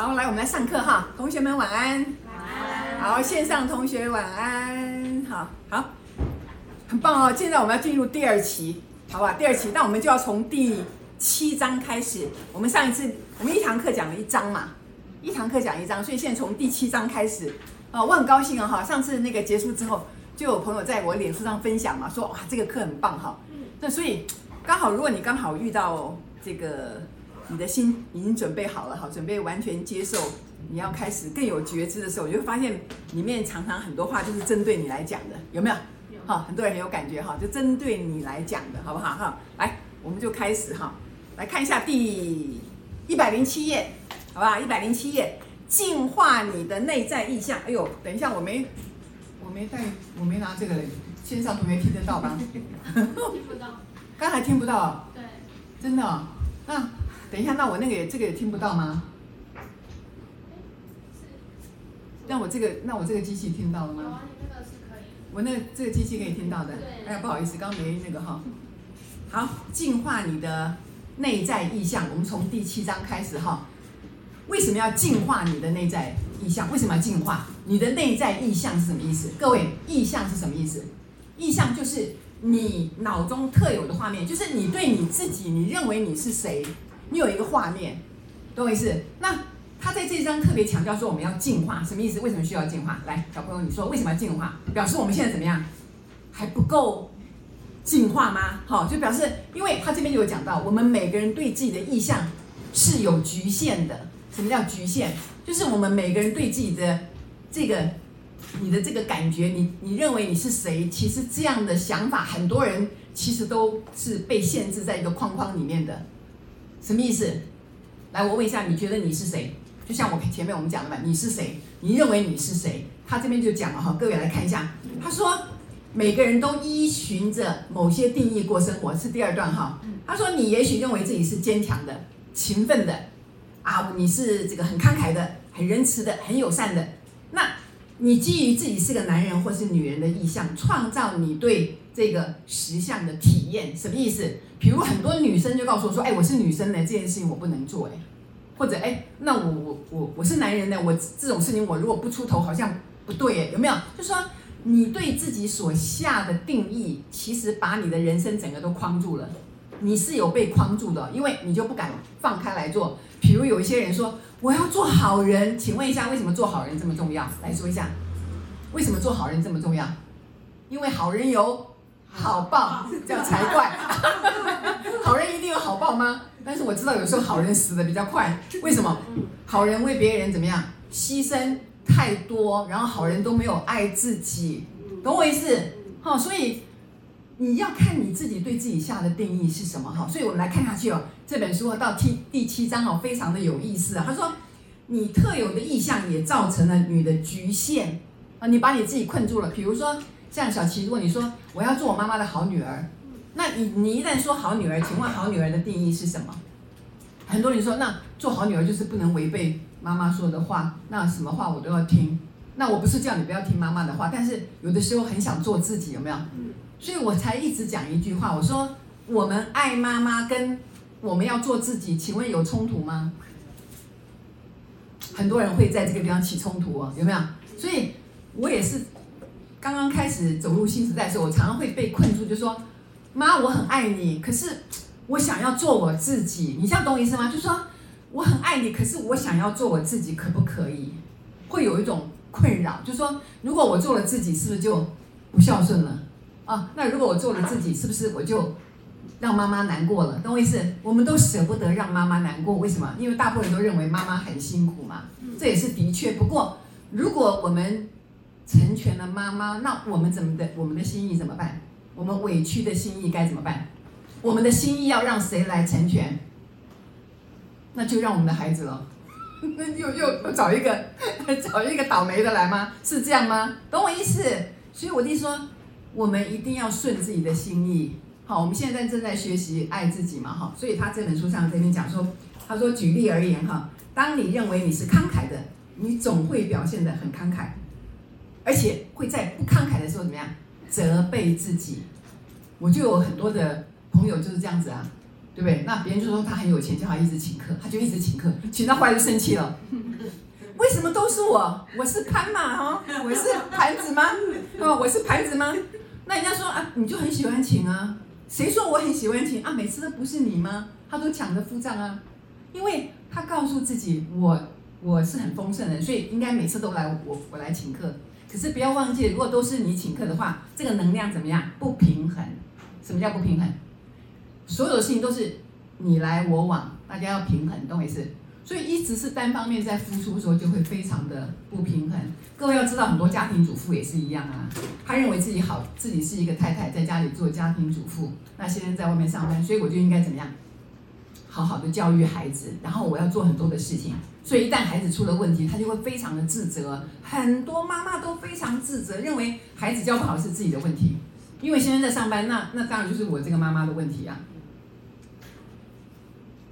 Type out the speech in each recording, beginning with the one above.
好，来，我们来上课哈，同学们晚安。晚安。好，线上同学晚安。好，好，很棒哦。现在我们要进入第二期，好吧？第二期，那我们就要从第七章开始。我们上一次我们一堂课讲了一章嘛，一堂课讲一章，所以现在从第七章开始。啊，我很高兴啊哈！上次那个结束之后，就有朋友在我脸书上分享嘛，说哇这个课很棒哈。那所以刚好，如果你刚好遇到这个。你的心已经准备好了，好，准备完全接受，你要开始更有觉知的时候，你就发现里面常常很多话就是针对你来讲的，有没有？有。好，很多人很有感觉哈，就针对你来讲的，好不好？哈，来，我们就开始哈，来看一下第一百零七页，好不好？一百零七页，净化你的内在意象。哎呦，等一下，我没，我没带，我没拿这个，线上同学听得到吗？听不到。刚才听不到。对。真的、哦？那。等一下，那我那个也这个也听不到吗？那我这个那我这个机器听到了吗？我那个这个机器可以听到的。哎呀，不好意思，刚刚没那个哈。好，净化你的内在意象。我们从第七章开始哈。为什么要净化你的内在意象？为什么要净化你的内在意象是什么意思？各位，意象是什么意思？意象就是你脑中特有的画面，就是你对你自己，你认为你是谁？你有一个画面，懂我意思？那他在这一章特别强调说，我们要进化，什么意思？为什么需要进化？来，小朋友，你说为什么要进化？表示我们现在怎么样？还不够进化吗？好，就表示，因为他这边就有讲到，我们每个人对自己的意象是有局限的。什么叫局限？就是我们每个人对自己的这个，你的这个感觉，你你认为你是谁？其实这样的想法，很多人其实都是被限制在一个框框里面的。什么意思？来，我问一下，你觉得你是谁？就像我前面我们讲的嘛，你是谁？你认为你是谁？他这边就讲了哈，各位来看一下。他说，每个人都依循着某些定义过生活，是第二段哈。他说，你也许认为自己是坚强的、勤奋的，啊，你是这个很慷慨的、很仁慈的、很友善的。你基于自己是个男人或是女人的意向，创造你对这个实相的体验，什么意思？比如很多女生就告诉我说：“哎，我是女生呢，这件事情我不能做哎。”或者哎，那我我我我是男人呢，我这种事情我如果不出头好像不对哎，有没有？就说你对自己所下的定义，其实把你的人生整个都框住了。你是有被框住的，因为你就不敢放开来做。比如有一些人说：“我要做好人。”请问一下，为什么做好人这么重要？来说一下，为什么做好人这么重要？因为好人有。好报，这样才怪。好人一定有好报吗？但是我知道有时候好人死的比较快，为什么？好人为别人怎么样牺牲太多，然后好人都没有爱自己，懂我意思？好，所以你要看你自己对自己下的定义是什么哈。所以我们来看下去哦，这本书到第第七章哦，非常的有意思。他说，你特有的意向也造成了你的局限啊，你把你自己困住了。比如说。像小琪，如果你说我要做我妈妈的好女儿，那你你一旦说好女儿，请问好女儿的定义是什么？很多人说，那做好女儿就是不能违背妈妈说的话，那什么话我都要听。那我不是叫你不要听妈妈的话，但是有的时候很想做自己，有没有？所以我才一直讲一句话，我说我们爱妈妈跟我们要做自己，请问有冲突吗？很多人会在这个地方起冲突哦，有没有？所以我也是。刚刚开始走入新时代的时候，我常常会被困住，就说：“妈，我很爱你，可是我想要做我自己。”你这样懂我意思吗？就说我很爱你，可是我想要做我自己，可不可以？会有一种困扰，就说如果我做了自己，是不是就不孝顺了？啊，那如果我做了自己，是不是我就让妈妈难过了？懂我意思？我们都舍不得让妈妈难过，为什么？因为大部分人都认为妈妈很辛苦嘛。这也是的确。不过如果我们成全了妈妈，那我们怎么的？我们的心意怎么办？我们委屈的心意该怎么办？我们的心意要让谁来成全？那就让我们的孩子了。又又找一个 找一个倒霉的来吗？是这样吗？懂我意思？所以我弟说，我们一定要顺自己的心意。好，我们现在正在学习爱自己嘛，哈。所以他这本书上这边讲说，他说举例而言，哈，当你认为你是慷慨的，你总会表现得很慷慨。而且会在不慷慨的时候怎么样责备自己？我就有很多的朋友就是这样子啊，对不对？那别人就说他很有钱，叫他一直请客，他就一直请客，请到后来就生气了。为什么都是我？我是盘嘛哈，我是盘子吗？哦，我是盘子吗？那人家说啊，你就很喜欢请啊？谁说我很喜欢请啊？每次都不是你吗？他都抢着付账啊，因为他告诉自己，我我是很丰盛的，所以应该每次都来我我来请客。可是不要忘记，如果都是你请客的话，这个能量怎么样？不平衡。什么叫不平衡？所有的事情都是你来我往，大家要平衡，懂我意思？所以一直是单方面在付出的时候，就会非常的不平衡。各位要知道，很多家庭主妇也是一样啊。他认为自己好，自己是一个太太，在家里做家庭主妇，那现在在外面上班，所以我就应该怎么样？好好的教育孩子，然后我要做很多的事情。所以一旦孩子出了问题，他就会非常的自责。很多妈妈都非常自责，认为孩子教不好是自己的问题。因为先生在上班，那那当然就是我这个妈妈的问题啊。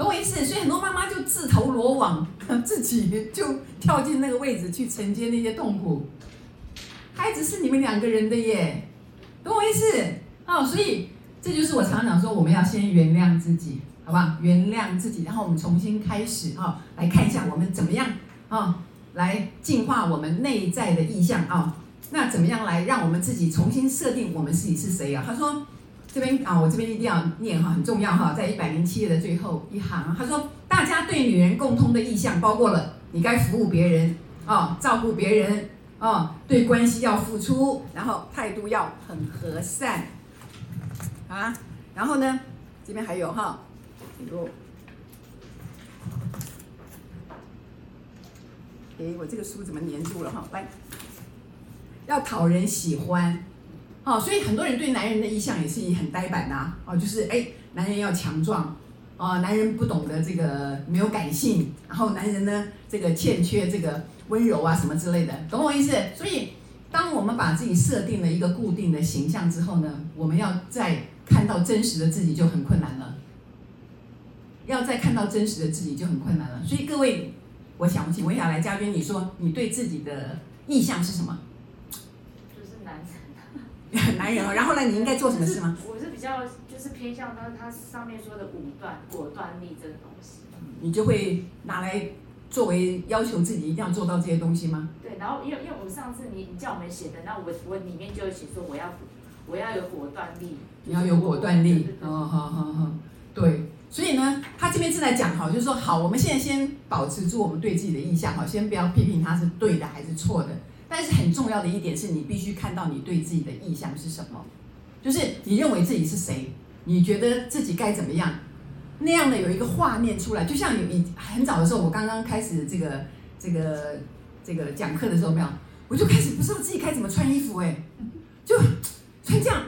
懂我意思？所以很多妈妈就自投罗网，自己就跳进那个位置去承接那些痛苦。孩子是你们两个人的耶，懂我意思？哦，所以这就是我常常说，我们要先原谅自己，好不好？原谅自己，然后我们重新开始啊、哦，来看一下我们怎么样啊、哦，来净化我们内在的意象啊、哦。那怎么样来让我们自己重新设定我们自己是谁啊？他说。这边啊，我这边一定要念哈，很重要哈，在一百零七页的最后一行，他说：大家对女人共通的意向包括了，你该服务别人啊，照顾别人啊，对关系要付出，然后态度要很和善啊，然后呢，这边还有哈，比如，哎，我这个书怎么粘住了哈？来，要讨人喜欢。哦，所以很多人对男人的意向也是很呆板呐，哦，就是哎，男人要强壮，啊，男人不懂得这个没有感性，然后男人呢，这个欠缺这个温柔啊什么之类的，懂我意思？所以，当我们把自己设定了一个固定的形象之后呢，我们要再看到真实的自己就很困难了，要再看到真实的自己就很困难了。所以各位，我想请问一下来嘉宾，你说你对自己的意向是什么？男人哦，然后呢？你应该做什么事吗？我是比较就是偏向他他上面说的武断果断力这个东西。你就会拿来作为要求自己一定要做到这些东西吗？对，然后因为因为我们上次你你叫我们写的，那我我里面就有写说我要我要有果断力。你要有果断力，哦，好好好，对。所以呢，他这边正在讲哈，就是说好，我们现在先保持住我们对自己的印象哈，先不要批评他是对的还是错的。但是很重要的一点是你必须看到你对自己的意向是什么，就是你认为自己是谁，你觉得自己该怎么样，那样的有一个画面出来，就像有一很早的时候，我刚刚开始这个这个这个讲课的时候，没有，我就开始不知道自己该怎么穿衣服，哎，就穿这样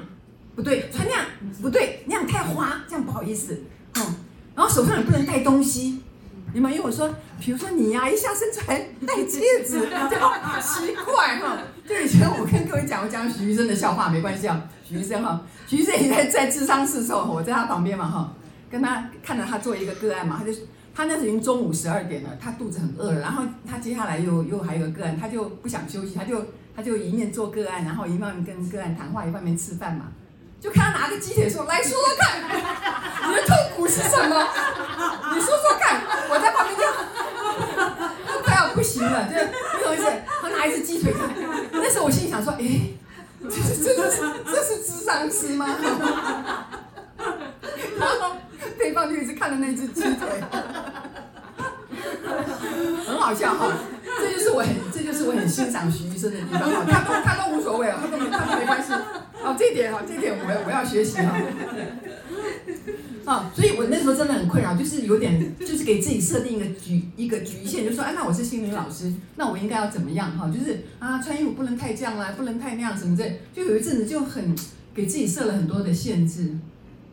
不对，穿那样不对，那样太花，这样不好意思，嗯，然后手上也不能带东西。你们因为我说，比如说你呀、一下身材戴戒指，就好奇怪哈。就以前我跟各位讲，我讲许医生的笑话，没关系啊。许医生哈，许医生也在在智商室的时候，我在他旁边嘛哈，跟他看着他做一个个案嘛，他就他那时已经中午十二点了，他肚子很饿了，然后他接下来又又还有个个案，他就不想休息，他就他就一面做个案，然后一面跟个案谈话，一方面吃饭嘛。就看他拿个鸡腿说：“来说说看，你的痛苦是什么？想说：“哎，这是这是这是智商吃吗？” 然后对方就一直看着那只鸡腿，很好笑哈。这就是我很这就是我很欣赏徐医生的地方哈，他都他都无所谓啊，他都他都没关系。哦，这一点哈，这一点我我要学习哈。啊，所以我那时候真的很困扰，就是有点就是给自己设定一个局一个局限，就说哎，那我是心理老师，那我应该要怎么样哈？就是啊，穿衣服不能太这样啦，不能太那样什么的，就有一阵子就很给自己设了很多的限制。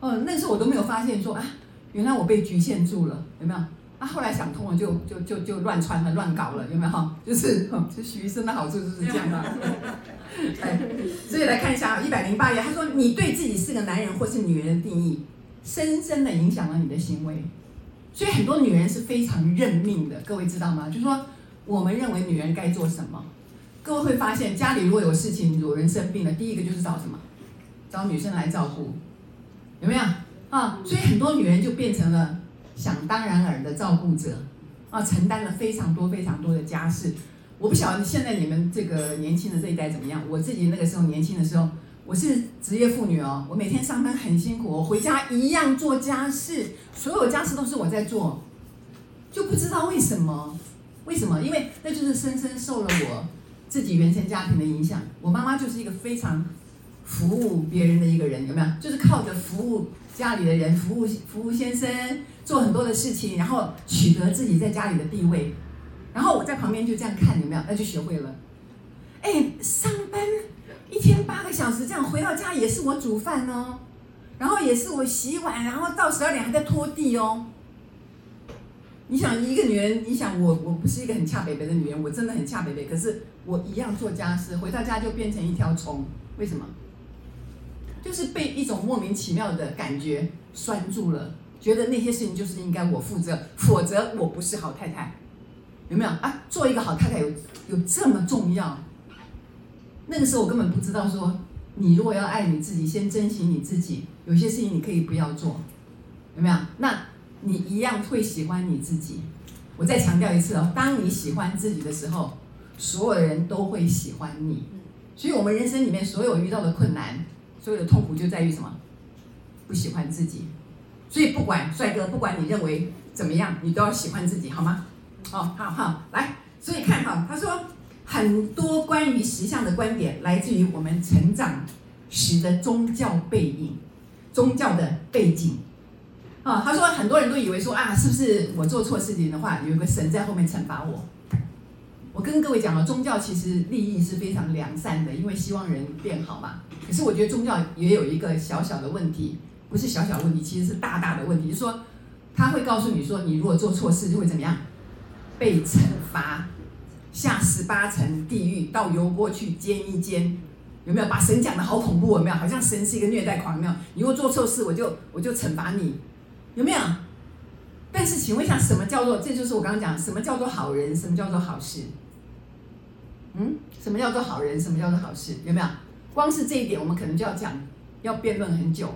哦，那时候我都没有发现说啊，原来我被局限住了，有没有？啊，后来想通了就，就就就就乱穿了，乱搞了，有没有哈？就是，就许医生的好处就是这样的。哎，所以来看一下一百零八页，他说你对自己是个男人或是女人的定义，深深的影响了你的行为。所以很多女人是非常认命的，各位知道吗？就是说我们认为女人该做什么，各位会发现家里如果有事情，有人生病了，第一个就是找什么？找女生来照顾，有没有？啊，所以很多女人就变成了想当然尔的照顾者啊，承担了非常多非常多的家事。我不晓得现在你们这个年轻的这一代怎么样？我自己那个时候年轻的时候，我是职业妇女哦，我每天上班很辛苦，我回家一样做家事，所有家事都是我在做，就不知道为什么？为什么？因为那就是深深受了我自己原生家庭的影响。我妈妈就是一个非常服务别人的一个人，有没有？就是靠着服务家里的人，服务服务先生，做很多的事情，然后取得自己在家里的地位。然后我在旁边就这样看，有没有？那就学会了。哎，上班一天八个小时，这样回到家也是我煮饭哦，然后也是我洗碗，然后到十二点还在拖地哦。你想一个女人，你想我，我不是一个很恰北北的女人，我真的很恰北北，可是我一样做家事，回到家就变成一条虫。为什么？就是被一种莫名其妙的感觉拴住了，觉得那些事情就是应该我负责，否则我不是好太太。有没有啊？做一个好太太有有这么重要？那个时候我根本不知道说，你如果要爱你自己，先珍惜你自己。有些事情你可以不要做，有没有？那你一样会喜欢你自己。我再强调一次哦，当你喜欢自己的时候，所有人都会喜欢你。所以，我们人生里面所有遇到的困难，所有的痛苦就在于什么？不喜欢自己。所以，不管帅哥，不管你认为怎么样，你都要喜欢自己，好吗？哦，好好来，所以看哈，他说很多关于实相的观点来自于我们成长时的宗教背影、宗教的背景。啊，他说很多人都以为说啊，是不是我做错事情的话，有个神在后面惩罚我？我跟各位讲了，宗教其实利益是非常良善的，因为希望人变好嘛。可是我觉得宗教也有一个小小的问题，不是小小问题，其实是大大的问题，就是说他会告诉你说，你如果做错事就会怎么样？被惩罚，下十八层地狱，到油锅去煎一煎，有没有？把神讲的好恐怖，有没有？好像神是一个虐待狂，有没有？你如果做错事，我就我就惩罚你，有没有？但是，请问一下，什么叫做？这就是我刚刚讲，什么叫做好人？什么叫做好事？嗯，什么叫做好人？什么叫做好事？有没有？光是这一点，我们可能就要讲，要辩论很久。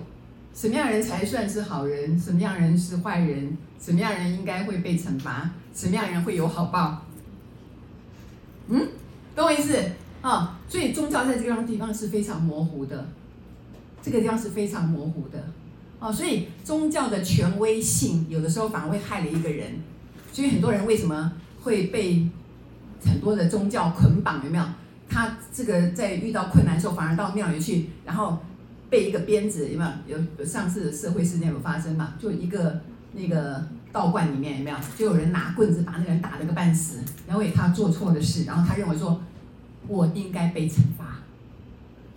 什么样人才算是好人？什么样人是坏人？什么样人应该会被惩罚？什么样人会有好报？嗯，懂我意思啊、哦？所以宗教在这个地方是非常模糊的，这个地方是非常模糊的哦。所以宗教的权威性有的时候反而会害了一个人。所以很多人为什么会被很多的宗教捆绑？有没有？他这个在遇到困难的时候，反而到庙里去，然后。被一个鞭子有没有？有有上次社会事件有发生嘛？就一个那个道观里面有没有？就有人拿棍子把那个人打了个半死，然后因为他做错的事，然后他认为说，我应该被惩罚，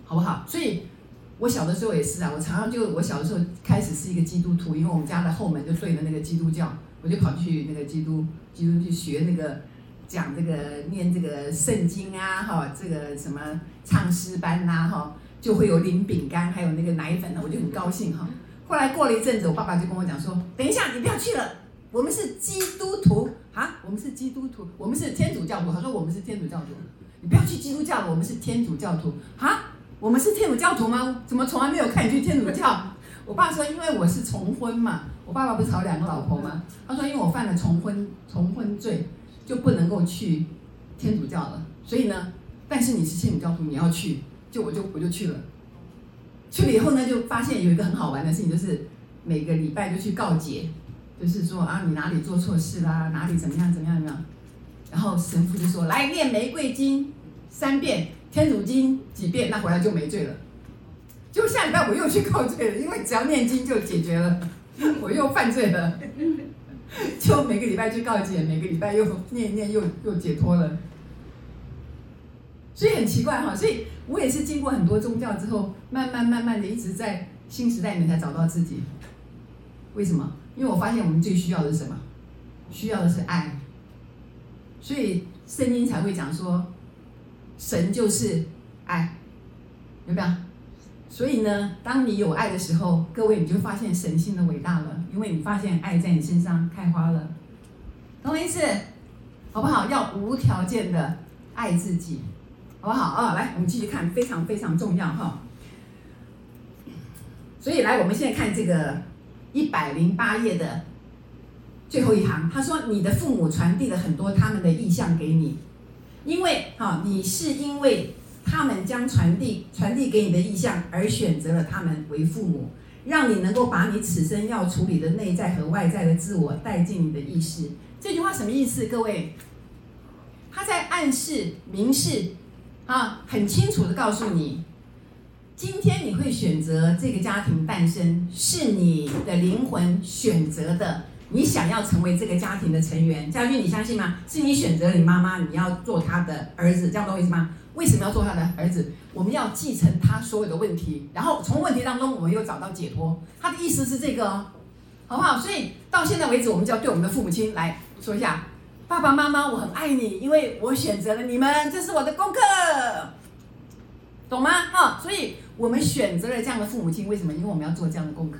好不好？所以我小的时候也是啊，我常常就我小的时候开始是一个基督徒，因为我们家的后门就对着那个基督教，我就跑去那个基督基督去学那个讲这个念这个圣经啊，哈，这个什么唱诗班呐，哈。就会有领饼干，还有那个奶粉呢，我就很高兴哈。后来过了一阵子，我爸爸就跟我讲说：“等一下，你不要去了，我们是基督徒啊，我们是基督徒，我们是天主教徒。”他说：“我们是天主教徒，你不要去基督教，我们是天主教徒啊，我们是天主教徒吗？怎么从来没有看你去天主教？”我爸说：“因为我是重婚嘛，我爸爸不是找两个老婆吗？他说因为我犯了重婚重婚罪，就不能够去天主教了。所以呢，但是你是天主教徒，你要去。”就我就我就去了，去了以后呢，就发现有一个很好玩的事情，就是每个礼拜就去告解，就是说啊，你哪里做错事啦，哪里怎么样怎么样怎么样，然后神父就说来念玫瑰经三遍，天主经几遍，那回来就没罪了。就下礼拜我又去告罪了，因为只要念经就解决了，我 又犯罪了，就每个礼拜去告解，每个礼拜又念一念又又解脱了。所以很奇怪哈，所以我也是经过很多宗教之后，慢慢慢慢的一直在新时代里面才找到自己。为什么？因为我发现我们最需要的是什么？需要的是爱。所以圣经才会讲说，神就是爱，有没有？所以呢，当你有爱的时候，各位你就发现神性的伟大了，因为你发现爱在你身上开花了。懂我意思？好不好？要无条件的爱自己。好不好啊？来，我们继续看，非常非常重要哈。所以来，我们现在看这个一百零八页的最后一行，他说：“你的父母传递了很多他们的意向给你，因为哈，你是因为他们将传递传递给你的意向而选择了他们为父母，让你能够把你此生要处理的内在和外在的自我带进你的意识。”这句话什么意思？各位，他在暗示、明示啊，很清楚的告诉你。今天你会选择这个家庭诞生，是你的灵魂选择的。你想要成为这个家庭的成员，家俊，你相信吗？是你选择你妈妈，你要做她的儿子，这样懂我意思吗？为什么要做她的儿子？我们要继承她所有的问题，然后从问题当中我们又找到解脱。他的意思是这个哦，好不好？所以到现在为止，我们就要对我们的父母亲来说一下：爸爸妈妈，我很爱你，因为我选择了你们，这是我的功课。懂吗？哈，所以我们选择了这样的父母亲，为什么？因为我们要做这样的功课。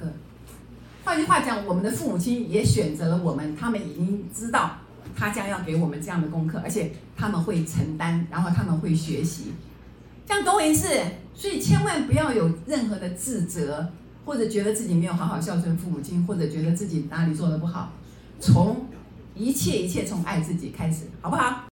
换句话讲，我们的父母亲也选择了我们，他们已经知道他将要给我们这样的功课，而且他们会承担，然后他们会学习。这样懂我意思？所以千万不要有任何的自责，或者觉得自己没有好好孝顺父母亲，或者觉得自己哪里做得不好。从一切一切从爱自己开始，好不好？